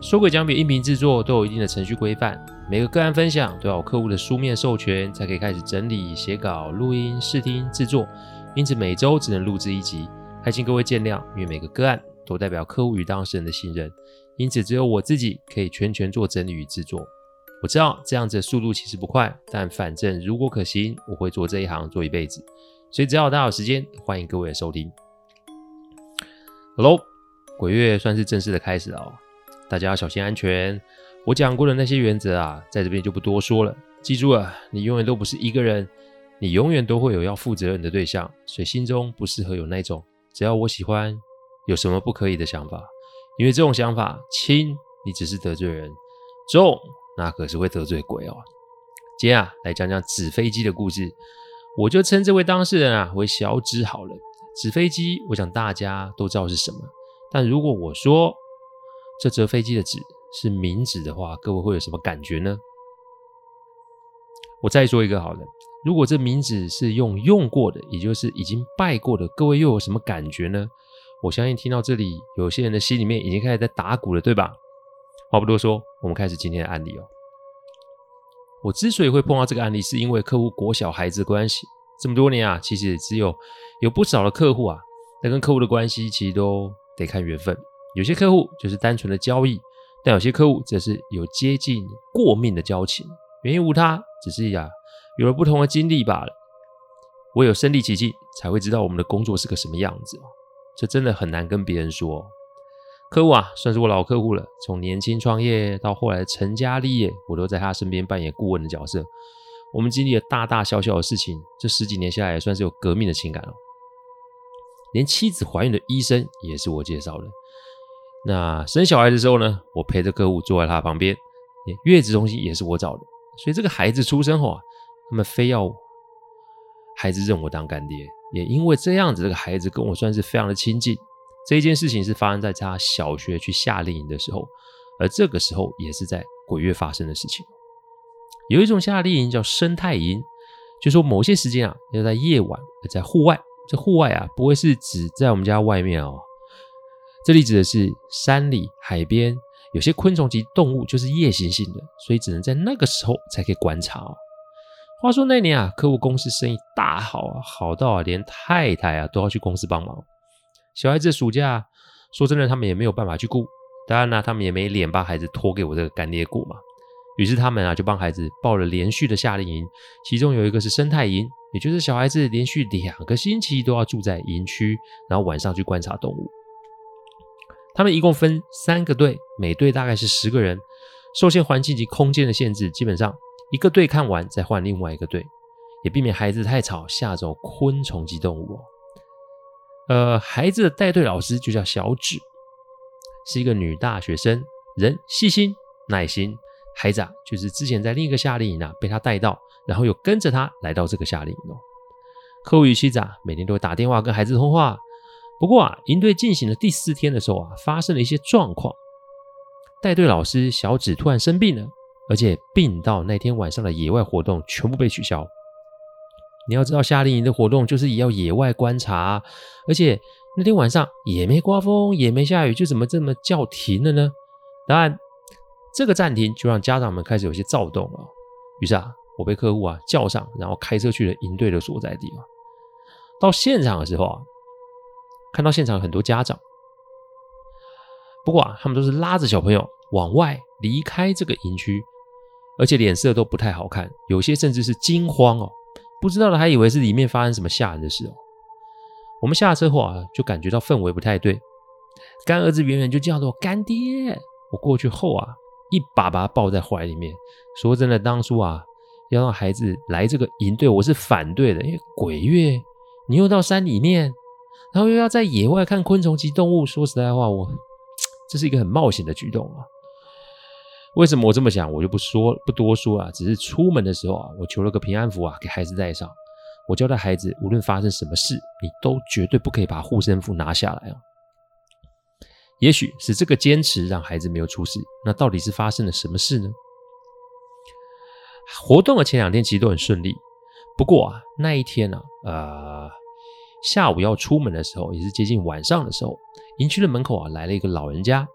说鬼讲鬼音频制作都有一定的程序规范，每个个案分享都要有客户的书面授权，才可以开始整理、写稿、录音、试听、制作，因此每周只能录制一集，还请各位见谅。因为每个个案都代表客户与当事人的信任，因此只有我自己可以全权做整理与制作。我知道这样子的速度其实不快，但反正如果可行，我会做这一行做一辈子。所以只要大家有时间，欢迎各位的收听。Hello，鬼月算是正式的开始了。大家要小心安全。我讲过的那些原则啊，在这边就不多说了。记住了，你永远都不是一个人，你永远都会有要负责任的对象。所以心中不适合有那种只要我喜欢，有什么不可以的想法。因为这种想法轻，你只是得罪人；重，那可是会得罪鬼哦。接下啊，来讲讲纸飞机的故事。我就称这位当事人啊为小纸好了。纸飞机，我想大家都知道是什么。但如果我说，这折飞机的纸是冥纸的话，各位会有什么感觉呢？我再说一个好了，如果这冥纸是用用过的，也就是已经拜过的，各位又有什么感觉呢？我相信听到这里，有些人的心里面已经开始在打鼓了，对吧？话不多说，我们开始今天的案例哦。我之所以会碰到这个案例，是因为客户国小孩子的关系，这么多年啊，其实只有有不少的客户啊，那跟客户的关系其实都得看缘分。有些客户就是单纯的交易，但有些客户则是有接近过命的交情，原因无他，只是呀有了不同的经历罢了。唯有身历其境，才会知道我们的工作是个什么样子。这真的很难跟别人说。客户啊，算是我老客户了，从年轻创业到后来成家立业，我都在他身边扮演顾问的角色。我们经历了大大小小的事情，这十几年下来也算是有革命的情感哦。连妻子怀孕的医生也是我介绍的。那生小孩的时候呢，我陪着客户坐在他旁边，月子中心也是我找的，所以这个孩子出生后啊，他们非要孩子认我当干爹，也因为这样子，这个孩子跟我算是非常的亲近。这一件事情是发生在他小学去夏令营的时候，而这个时候也是在鬼月发生的事情。有一种夏令营叫生态营，就说某些时间啊，要在夜晚，在户外，这户外啊，不会是指在我们家外面哦。这里指的是山里、海边，有些昆虫及动物就是夜行性的，所以只能在那个时候才可以观察哦。话说那年啊，客户公司生意大好啊，好到啊，连太太啊都要去公司帮忙。小孩子暑假，说真的，他们也没有办法去顾，当然呢，他们也没脸把孩子托给我这个干爹顾嘛。于是他们啊，就帮孩子报了连续的夏令营，其中有一个是生态营，也就是小孩子连续两个星期都要住在营区，然后晚上去观察动物。他们一共分三个队，每队大概是十个人。受限环境及空间的限制，基本上一个队看完再换另外一个队，也避免孩子太吵吓走昆虫及动物。呃，孩子的带队老师就叫小芷，是一个女大学生，人细心耐心。孩子啊，就是之前在另一个夏令营啊被她带到，然后又跟着她来到这个夏令营哦。客户与妻子啊，每天都会打电话跟孩子通话。不过啊，营队进行的第四天的时候啊，发生了一些状况。带队老师小指突然生病了，而且病到那天晚上的野外活动全部被取消。你要知道，夏令营的活动就是要野外观察，而且那天晚上也没刮风，也没下雨，就怎么这么叫停了呢？当然，这个暂停就让家长们开始有些躁动了。于是啊，我被客户啊叫上，然后开车去了营队的所在地啊。到现场的时候啊。看到现场很多家长，不过啊，他们都是拉着小朋友往外离开这个营区，而且脸色都不太好看，有些甚至是惊慌哦，不知道的还以为是里面发生什么吓人的事哦。我们下车后啊，就感觉到氛围不太对，干儿子远远就叫着我干爹，我过去后啊，一把把他抱在怀里面。说真的，当初啊，要让孩子来这个营队，我是反对的，因为鬼月你又到山里面。然后又要在野外看昆虫及动物，说实在话，我 这是一个很冒险的举动啊。为什么我这么想，我就不说不多说啊。只是出门的时候啊，我求了个平安符啊，给孩子带上。我交代孩子，无论发生什么事，你都绝对不可以把护身符拿下来啊。也许是这个坚持让孩子没有出事，那到底是发生了什么事呢？活动的前两天其实都很顺利，不过啊，那一天呢，啊，呃，下午要出门的时候，也是接近晚上的时候，营区的门口啊来了一个老人家，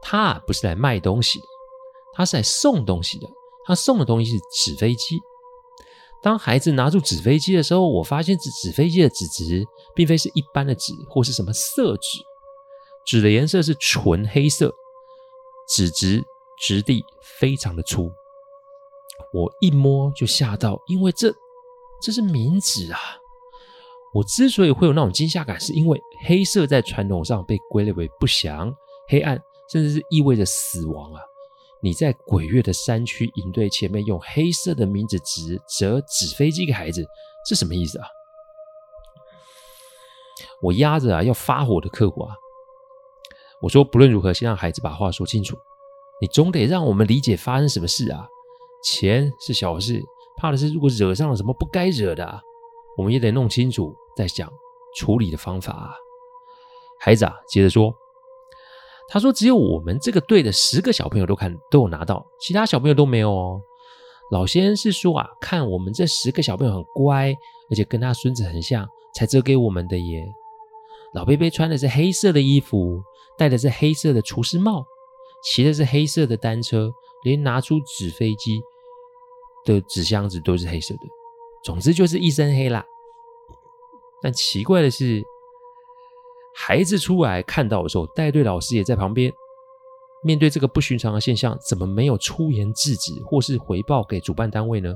他啊不是来卖东西的，他是来送东西的，他送的东西是纸飞机。当孩子拿住纸飞机的时候，我发现这纸飞机的纸质并非是一般的纸或是什么色纸。纸的颜色是纯黑色，纸质质地非常的粗。我一摸就吓到，因为这这是冥纸啊！我之所以会有那种惊吓感，是因为黑色在传统上被归类为不祥、黑暗，甚至是意味着死亡啊！你在鬼月的山区营队前面用黑色的冥纸纸折纸飞机给孩子，这什么意思啊？我压着啊要发火的客户啊！我说，不论如何，先让孩子把话说清楚。你总得让我们理解发生什么事啊！钱是小事，怕的是如果惹上了什么不该惹的啊，我们也得弄清楚再想处理的方法啊。孩子啊，接着说，他说只有我们这个队的十个小朋友都看都有拿到，其他小朋友都没有哦。老先生是说啊，看我们这十个小朋友很乖，而且跟他孙子很像，才折给我们的耶。老贝贝穿的是黑色的衣服。戴的是黑色的厨师帽，骑的是黑色的单车，连拿出纸飞机的纸箱子都是黑色的。总之就是一身黑啦。但奇怪的是，孩子出来看到的时候，带队老师也在旁边。面对这个不寻常的现象，怎么没有出言制止或是回报给主办单位呢？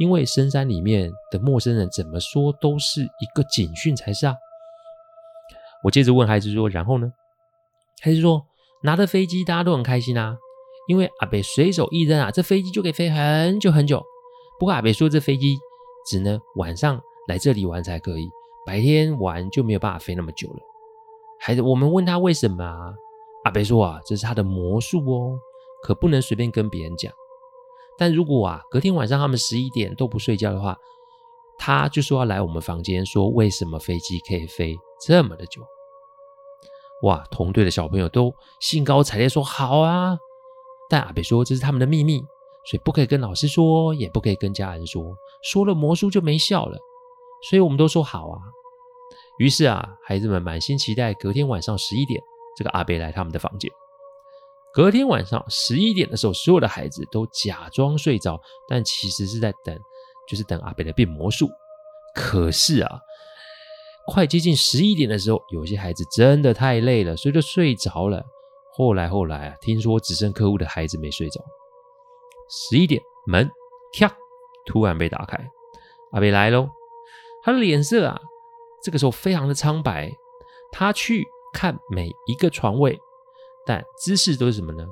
因为深山里面的陌生人怎么说都是一个警讯才是啊。我接着问孩子说：“然后呢？”孩子说拿着飞机，大家都很开心啊，因为阿北随手一扔啊，这飞机就可以飞很久很久。不过阿北说，这飞机只能晚上来这里玩才可以，白天玩就没有办法飞那么久了。孩子，我们问他为什么啊？阿北说啊，这是他的魔术哦，可不能随便跟别人讲。但如果啊，隔天晚上他们十一点都不睡觉的话，他就说要来我们房间，说为什么飞机可以飞这么的久。哇！同队的小朋友都兴高采烈说：“好啊！”但阿北说：“这是他们的秘密，所以不可以跟老师说，也不可以跟家人说，说了魔术就没效了。”所以我们都说好啊。于是啊，孩子们满心期待隔天晚上十一点，这个阿北来他们的房间。隔天晚上十一点的时候，所有的孩子都假装睡着，但其实是在等，就是等阿北来变魔术。可是啊。快接近十一点的时候，有些孩子真的太累了，所以就睡着了。后来后来啊，听说只剩客户的孩子没睡着。十一点，门咔突然被打开，阿北来喽。他的脸色啊，这个时候非常的苍白。他去看每一个床位，但姿势都是什么呢？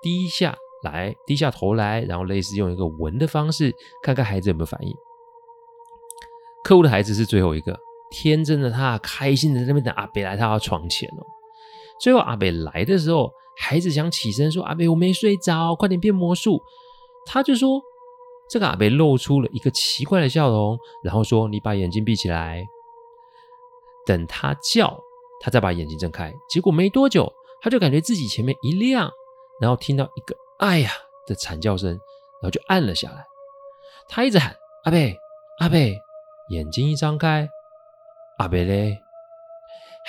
低下来，低下头来，然后类似用一个闻的方式，看看孩子有没有反应。客户的孩子是最后一个。天真的他开心的在那边等阿北来他要床前哦。最后阿北来的时候，孩子想起身说：“阿北，我没睡着，快点变魔术。”他就说：“这个阿贝露出了一个奇怪的笑容，然后说：‘你把眼睛闭起来。’等他叫，他再把眼睛睁开。结果没多久，他就感觉自己前面一亮，然后听到一个‘哎呀’的惨叫声，然后就按了下来。他一直喊：‘阿贝，阿贝！’眼睛一张开。”阿贝嘞，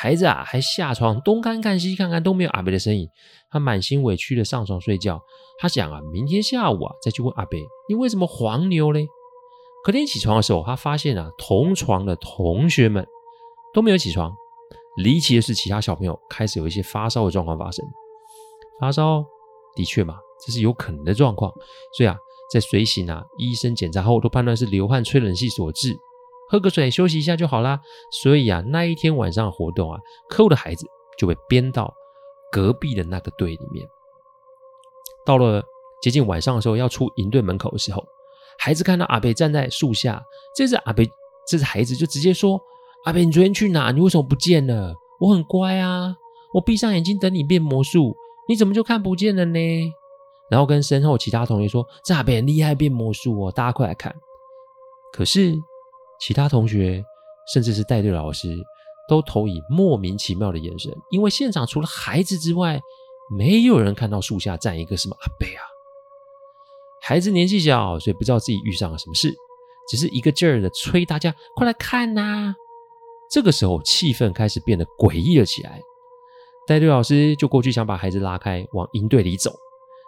孩子啊，还下床东看看西看看都没有阿北的身影，他满心委屈的上床睡觉。他想啊，明天下午啊再去问阿北，你为什么黄牛嘞？隔天起床的时候，他发现啊，同床的同学们都没有起床。离奇的是，其他小朋友开始有一些发烧的状况发生。发烧的确嘛，这是有可能的状况。所以啊，在随行啊，医生检查后都判断是流汗吹冷气所致。喝个水，休息一下就好啦。所以啊，那一天晚上活动啊，客户的孩子就被编到隔壁的那个队里面。到了接近晚上的时候，要出营队门口的时候，孩子看到阿北站在树下，这次阿北，这次孩子就直接说：“阿北，你昨天去哪？你为什么不见了？我很乖啊，我闭上眼睛等你变魔术，你怎么就看不见了呢？”然后跟身后其他同学说：“这阿北很厉害，变魔术哦，大家快来看。”可是其他同学，甚至是带队老师，都投以莫名其妙的眼神，因为现场除了孩子之外，没有人看到树下站一个什么阿伯啊。孩子年纪小，所以不知道自己遇上了什么事，只是一个劲儿的催大家快来看呐。这个时候，气氛开始变得诡异了起来。带队老师就过去想把孩子拉开，往营队里走，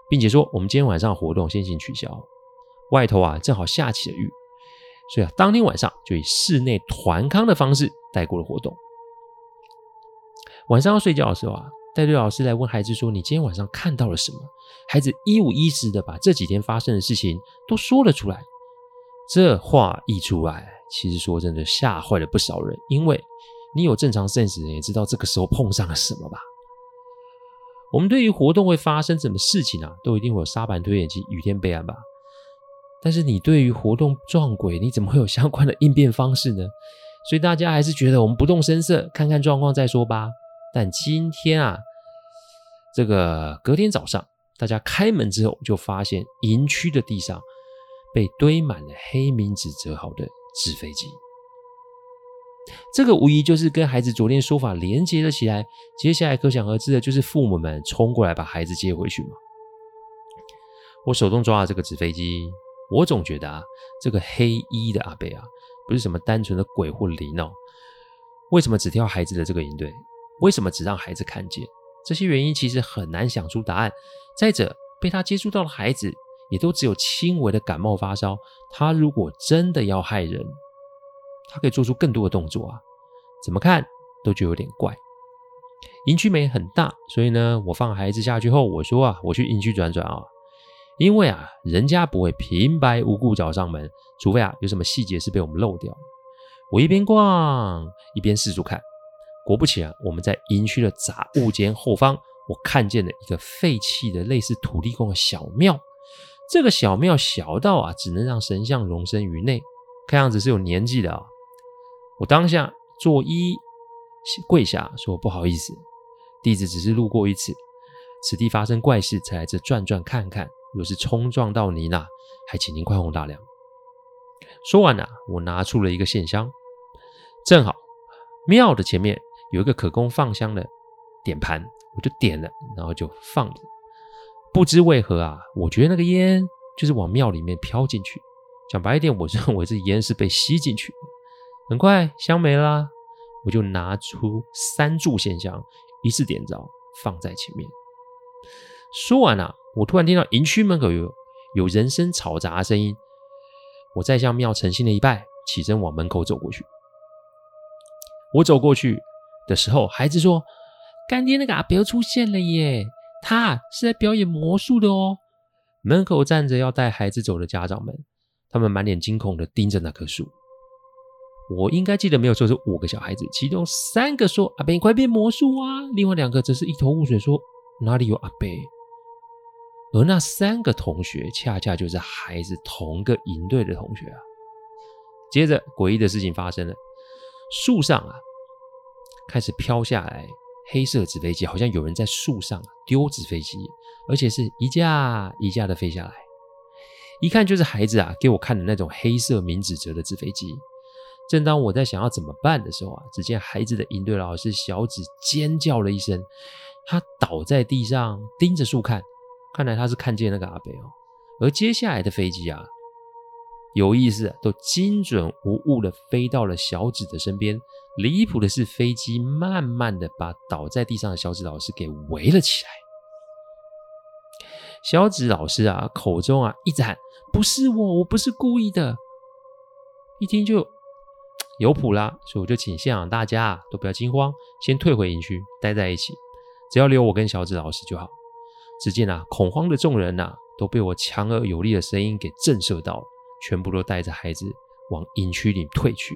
并且说：“我们今天晚上活动先行取消。”外头啊，正好下起了雨，所以啊，当天晚上就以室内团康的方式带过了活动。晚上要睡觉的时候啊，带队老师来问孩子说：“你今天晚上看到了什么？”孩子一五一十的把这几天发生的事情都说了出来。这话一出来，其实说真的吓坏了不少人，因为你有正常 sense 的人也知道这个时候碰上了什么吧？我们对于活动会发生什么事情啊，都一定会有沙盘推演及雨天备案吧？但是你对于活动撞鬼，你怎么会有相关的应变方式呢？所以大家还是觉得我们不动声色，看看状况再说吧。但今天啊，这个隔天早上，大家开门之后就发现营区的地上被堆满了黑名纸折好的纸飞机。这个无疑就是跟孩子昨天说法连接了起来。接下来可想而知的就是父母们冲过来把孩子接回去嘛。我手动抓了这个纸飞机，我总觉得啊，这个黑衣的阿伯啊，不是什么单纯的鬼或灵哦。为什么只挑孩子的这个营队？为什么只让孩子看见？这些原因其实很难想出答案。再者，被他接触到的孩子也都只有轻微的感冒发烧。他如果真的要害人，他可以做出更多的动作啊，怎么看都觉得有点怪。营区没很大，所以呢，我放孩子下去后，我说啊，我去营区转转啊，因为啊，人家不会平白无故找上门，除非啊有什么细节是被我们漏掉。我一边逛一边四处看，果不其然，我们在营区的杂物间后方，我看见了一个废弃的类似土地公的小庙。这个小庙小到啊，只能让神像容身于内，看样子是有年纪的啊。我当下作揖跪下说：“不好意思，弟子只是路过一次，此地发生怪事，才来这转转看看。若是冲撞到您呐，还请您宽宏大量。”说完呐，我拿出了一个线香，正好庙的前面有一个可供放香的点盘，我就点了，然后就放着。不知为何啊，我觉得那个烟就是往庙里面飘进去。讲白一点，我认为这烟是被吸进去的。很快香没了，我就拿出三炷线香，一次点着，放在前面。说完了，我突然听到营区门口有有人声嘈杂的声音。我再向庙诚心的一拜，起身往门口走过去。我走过去的时候，孩子说：“干爹那个阿伯出现了耶，他是来表演魔术的哦。”门口站着要带孩子走的家长们，他们满脸惊恐的盯着那棵树。我应该记得没有错，是五个小孩子，其中三个说：“阿伯，你快变魔术啊！”另外两个则是一头雾水，说：“哪里有阿伯？”而那三个同学，恰恰就是孩子同个营队的同学啊。接着，诡异的事情发生了，树上啊，开始飘下来黑色纸飞机，好像有人在树上丢纸飞机，而且是一架一架的飞下来，一看就是孩子啊给我看的那种黑色明纸折的纸飞机。正当我在想要怎么办的时候啊，只见孩子的营队老师小紫尖叫了一声，他倒在地上盯着树看，看来他是看见那个阿北哦。而接下来的飞机啊，有意思，都精准无误的飞到了小紫的身边。离谱的是，飞机慢慢的把倒在地上的小紫老师给围了起来。小紫老师啊，口中啊一直喊：“不是我，我不是故意的。”一听就。有谱啦，所以我就请现场大家啊都不要惊慌，先退回营区，待在一起，只要留我跟小紫老师就好。只见啊，恐慌的众人呐、啊、都被我强而有力的声音给震慑到，全部都带着孩子往营区里退去。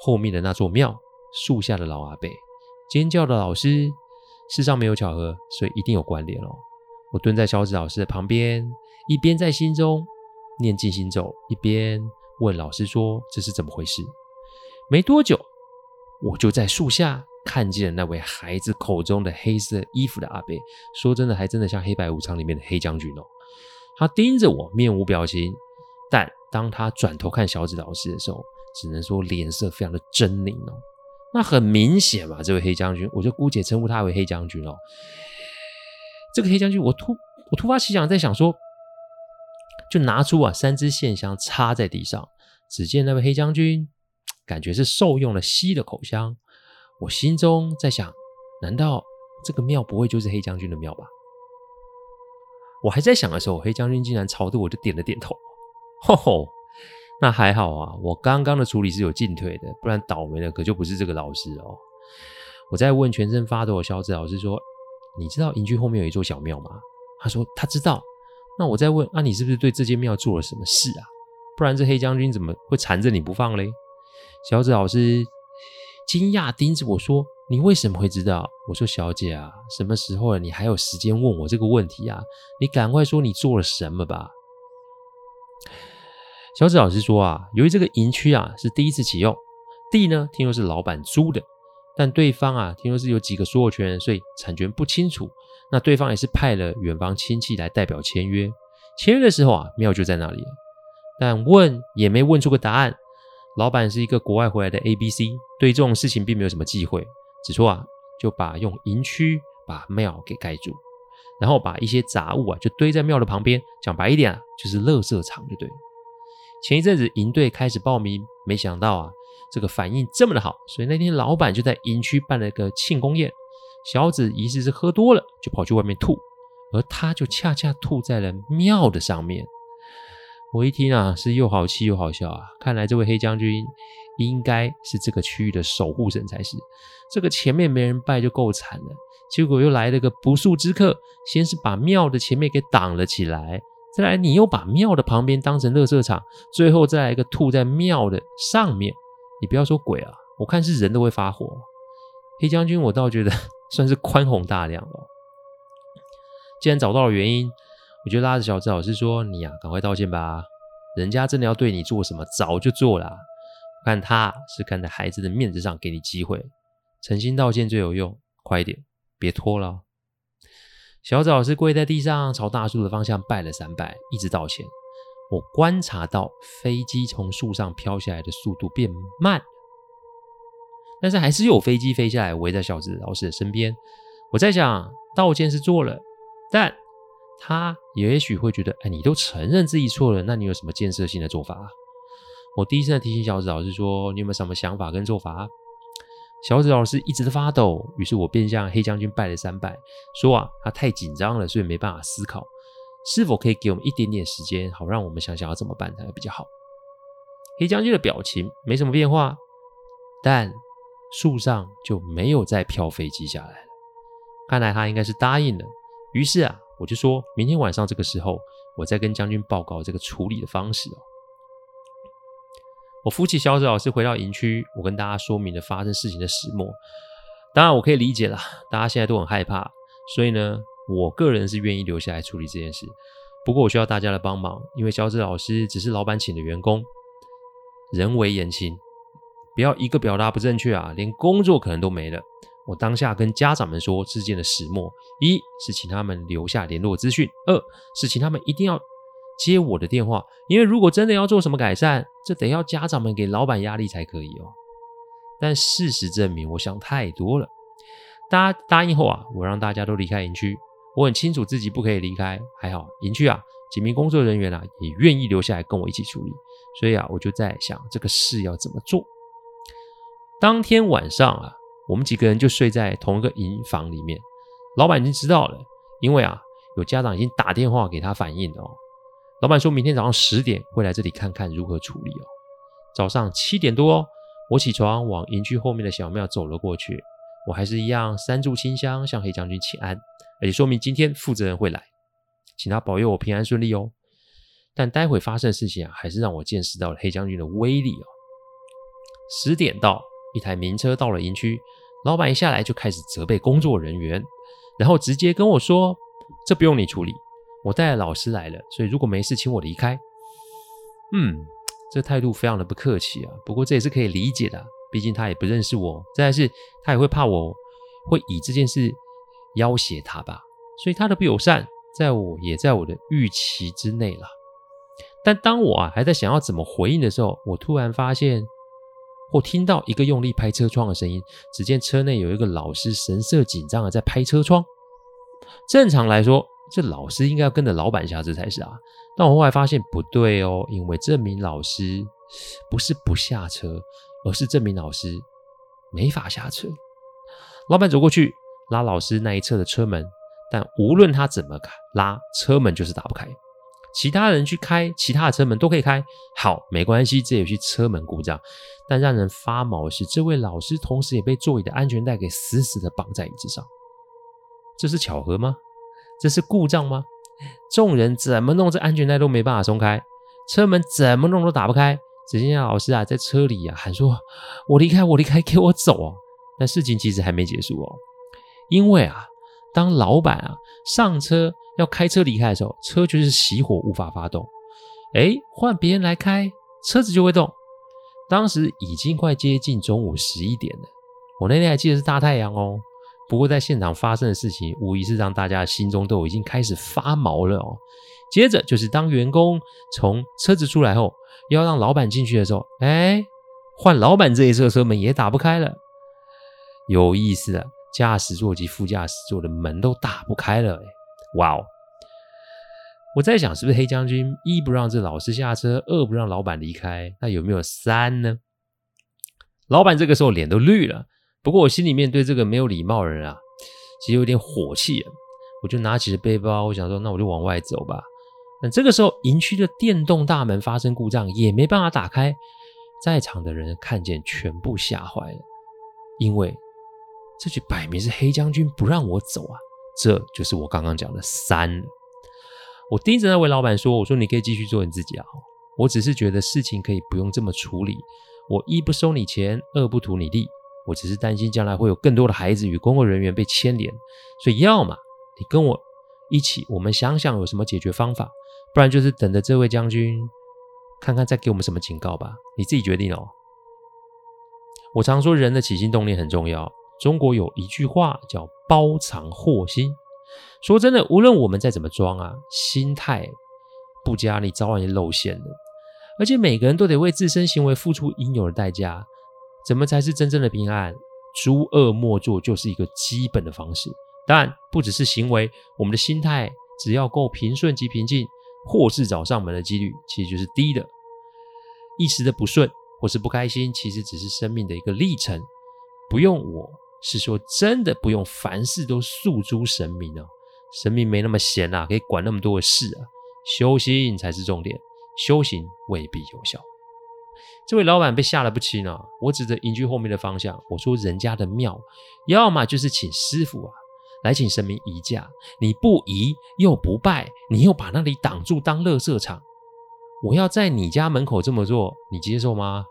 后面的那座庙，树下的老阿伯，尖叫的老师，世上没有巧合，所以一定有关联哦。我蹲在小紫老师的旁边，一边在心中念静心咒，一边。问老师说：“这是怎么回事？”没多久，我就在树下看见了那位孩子口中的黑色衣服的阿伯，说真的，还真的像《黑白无常》里面的黑将军哦。他盯着我，面无表情。但当他转头看小紫老师的时候，只能说脸色非常的狰狞哦。那很明显嘛，这位黑将军，我就姑且称呼他为黑将军哦。这个黑将军，我突我突发奇想，在想说，就拿出啊三支线香插在地上。只见那位黑将军，感觉是受用了，吸的口香。我心中在想，难道这个庙不会就是黑将军的庙吧？我还在想的时候，黑将军竟然朝着我就点了点头。吼吼，那还好啊，我刚刚的处理是有进退的，不然倒霉的可就不是这个老师哦。我在问全身发抖的小紫老师说：“你知道营区后面有一座小庙吗？”他说：“他知道。”那我再问：“啊，你是不是对这间庙做了什么事啊？不然这黑将军怎么会缠着你不放嘞？”小紫老师。惊讶盯着我说：“你为什么会知道？”我说：“小姐啊，什么时候了，你还有时间问我这个问题啊？你赶快说你做了什么吧。”小紫老师说：“啊，由于这个营区啊是第一次启用，地呢听说是老板租的，但对方啊听说是有几个所有权人，所以产权不清楚。那对方也是派了远房亲戚来代表签约。签约的时候啊，庙就在那里，但问也没问出个答案。”老板是一个国外回来的 A B C，对这种事情并没有什么忌讳，只说啊，就把用营区把庙给盖住，然后把一些杂物啊就堆在庙的旁边，讲白一点啊，就是垃圾场就对了。前一阵子营队开始报名，没想到啊，这个反应这么的好，所以那天老板就在营区办了个庆功宴。小紫疑似是喝多了，就跑去外面吐，而他就恰恰吐在了庙的上面。我一听啊，是又好气又好笑啊！看来这位黑将军应该是这个区域的守护神才是。这个前面没人拜就够惨了，结果又来了个不速之客，先是把庙的前面给挡了起来，再来你又把庙的旁边当成垃圾场，最后再来一个吐在庙的上面。你不要说鬼啊，我看是人都会发火。黑将军，我倒觉得 算是宽宏大量了。既然找到了原因。我就拉着小紫老师说：“你呀、啊，赶快道歉吧！人家真的要对你做什么，早就做了。我看他是看在孩子的面子上给你机会，诚心道歉最有用。快一点，别拖了。”小紫老师跪在地上，朝大树的方向拜了三拜，一直道歉。我观察到飞机从树上飘下来的速度变慢，但是还是有飞机飞下来，围在小紫老师的身边。我在想，道歉是做了，但……他也许会觉得，哎，你都承认自己错了，那你有什么建设性的做法啊？我低声的提醒小紫老师说：“你有没有什么想法跟做法啊？”小紫老师一直在发抖，于是我便向黑将军拜了三拜，说：“啊，他太紧张了，所以没办法思考，是否可以给我们一点点时间，好让我们想想要怎么办才比较好？”黑将军的表情没什么变化，但树上就没有再飘飞机下来了，看来他应该是答应了。于是啊。我就说明天晚上这个时候，我再跟将军报告这个处理的方式哦。我扶起小紫老师回到营区，我跟大家说明了发生事情的始末。当然，我可以理解啦，大家现在都很害怕，所以呢，我个人是愿意留下来处理这件事。不过，我需要大家的帮忙，因为小紫老师只是老板请的员工，人微言轻，不要一个表达不正确啊，连工作可能都没了。我当下跟家长们说事件的始末：一是请他们留下联络资讯；二是请他们一定要接我的电话，因为如果真的要做什么改善，这得要家长们给老板压力才可以哦。但事实证明，我想太多了。大家答应后啊，我让大家都离开营区。我很清楚自己不可以离开，还好营区啊几名工作人员啊也愿意留下来跟我一起处理。所以啊，我就在想这个事要怎么做。当天晚上啊。我们几个人就睡在同一个营房里面。老板已经知道了，因为啊，有家长已经打电话给他反映了哦。老板说明天早上十点会来这里看看如何处理哦。早上七点多，我起床往营区后面的小庙走了过去。我还是一样三炷清香向黑将军请安，而且说明今天负责人会来，请他保佑我平安顺利哦。但待会发生的事情啊，还是让我见识到了黑将军的威力哦。十点到。一台名车到了营区，老板一下来就开始责备工作人员，然后直接跟我说：“这不用你处理，我带了老师来了，所以如果没事，请我离开。”嗯，这态度非常的不客气啊。不过这也是可以理解的，毕竟他也不认识我。再来是，他也会怕我会以这件事要挟他吧，所以他的不友善，在我也在我的预期之内了。但当我啊还在想要怎么回应的时候，我突然发现或听到一个用力拍车窗的声音。只见车内有一个老师神色紧张的在拍车窗。正常来说，这老师应该要跟着老板下车才是啊。但我后来发现不对哦，因为这名老师不是不下车，而是这名老师没法下车。老板走过去拉老师那一侧的车门，但无论他怎么拉，车门就是打不开。其他人去开其他的车门都可以开，好，没关系，这也是车门故障。但让人发毛的是，这位老师同时也被座椅的安全带给死死的绑在椅子上。这是巧合吗？这是故障吗？众人怎么弄这安全带都没办法松开，车门怎么弄都打不开。只见老师啊，在车里啊喊说：“我离开，我离开，给我走啊！”但事情其实还没结束哦，因为啊，当老板啊上车要开车离开的时候，车就是熄火，无法发动。哎，换别人来开，车子就会动。当时已经快接近中午十一点了，我那天还记得是大太阳哦。不过，在现场发生的事情，无疑是让大家心中都已经开始发毛了哦。接着就是当员工从车子出来后，要让老板进去的时候，哎，换老板这一侧车门也打不开了。有意思了，驾驶座及副驾驶座的门都打不开了。哎，哇哦！我在想，是不是黑将军一不让这老师下车，二不让老板离开，那有没有三呢？老板这个时候脸都绿了。不过我心里面对这个没有礼貌的人啊，其实有点火气啊。我就拿起了背包，我想说，那我就往外走吧。但这个时候，营区的电动大门发生故障，也没办法打开。在场的人看见，全部吓坏了，因为这就摆明是黑将军不让我走啊！这就是我刚刚讲的三。我盯着那位老板说：“我说你可以继续做你自己啊，我只是觉得事情可以不用这么处理。我一不收你钱，二不图你利。”我只是担心将来会有更多的孩子与工作人员被牵连，所以要么你跟我一起，我们想想有什么解决方法，不然就是等着这位将军看看再给我们什么警告吧。你自己决定哦。我常说人的起心动念很重要，中国有一句话叫“包藏祸心”。说真的，无论我们再怎么装啊，心态不佳，你早晚也露馅的。而且每个人都得为自身行为付出应有的代价。怎么才是真正的平安？诸恶莫作就是一个基本的方式。但不只是行为，我们的心态只要够平顺及平静，祸事找上门的几率其实就是低的。一时的不顺或是不开心，其实只是生命的一个历程。不用我是说真的，不用凡事都诉诸神明哦。神明没那么闲啊，可以管那么多的事啊。修心才是重点，修行未必有效。这位老板被吓得不轻啊！我指着营区后面的方向，我说：“人家的庙，要么就是请师傅啊，来请神明移驾。你不移又不拜，你又把那里挡住当垃圾场。我要在你家门口这么做，你接受吗？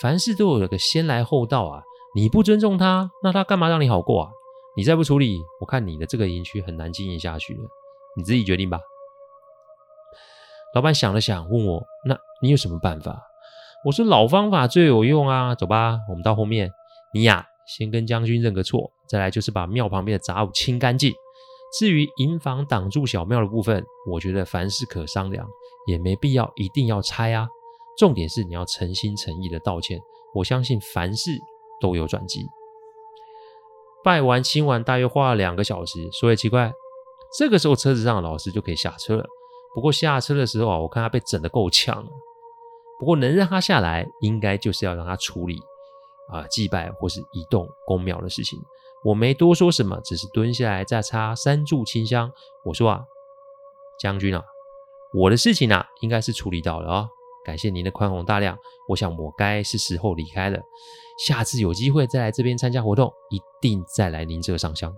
凡事都有个先来后到啊！你不尊重他，那他干嘛让你好过啊？你再不处理，我看你的这个营区很难经营下去了。你自己决定吧。”老板想了想，问我：“那你有什么办法？”我说老方法最有用啊，走吧，我们到后面。你呀，先跟将军认个错，再来就是把庙旁边的杂物清干净。至于营房挡住小庙的部分，我觉得凡事可商量，也没必要一定要拆啊。重点是你要诚心诚意的道歉，我相信凡事都有转机。拜完清完，大约花了两个小时。所以奇怪，这个时候车子上的老师就可以下车了。不过下车的时候啊，我看他被整的够呛了。不过能让他下来，应该就是要让他处理啊祭拜或是移动宫庙的事情。我没多说什么，只是蹲下来再插三炷清香。我说啊，将军啊，我的事情啊，应该是处理到了啊、哦。感谢您的宽宏大量，我想我该是时候离开了。下次有机会再来这边参加活动，一定再来您这上香。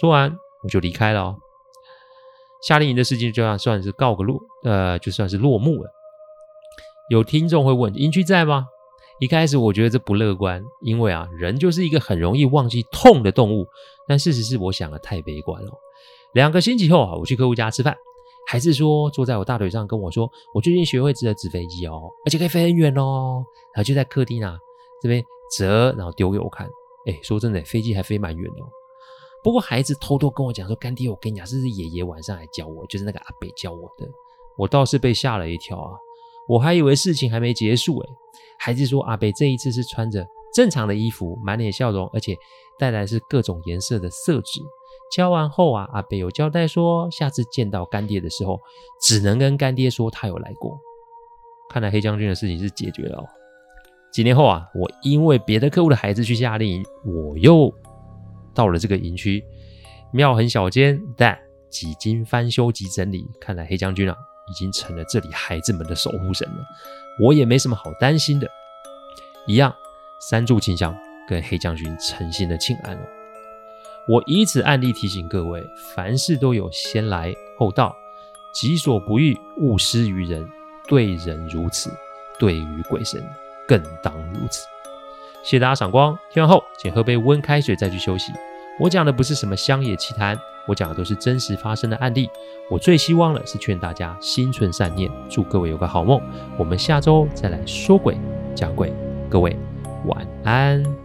说完我就离开了哦。夏令营的事情就算算是告个落，呃，就算是落幕了。有听众会问：营区在吗？一开始我觉得这不乐观，因为啊，人就是一个很容易忘记痛的动物。但事实是，我想的太悲观了。两个星期后啊，我去客户家吃饭，还是说坐在我大腿上跟我说：“我最近学会折纸飞机哦，而且可以飞很远哦。”然后就在客厅啊，这边折，然后丢给我看。哎，说真的，飞机还飞蛮远哦。不过孩子偷偷跟我讲说：“干爹，我跟你讲，这是爷爷晚上来教我，就是那个阿北教我的。”我倒是被吓了一跳啊！我还以为事情还没结束哎。孩子说：“阿北这一次是穿着正常的衣服，满脸笑容，而且带来是各种颜色的色纸。”交完后啊，阿北有交代说，下次见到干爹的时候，只能跟干爹说他有来过。看来黑将军的事情是解决了哦。几年后啊，我因为别的客户的孩子去夏令营，我又到了这个营区，庙很小间，但几经翻修及整理，看来黑将军啊，已经成了这里孩子们的守护神了。我也没什么好担心的，一样三炷清香，跟黑将军诚心的请安了。我以此案例提醒各位，凡事都有先来后到，己所不欲，勿施于人。对人如此，对于鬼神。更当如此。谢谢大家赏光，听完后请喝杯温开水再去休息。我讲的不是什么乡野奇谈，我讲的都是真实发生的案例。我最希望的是劝大家心存善念，祝各位有个好梦。我们下周再来说鬼讲鬼，各位晚安。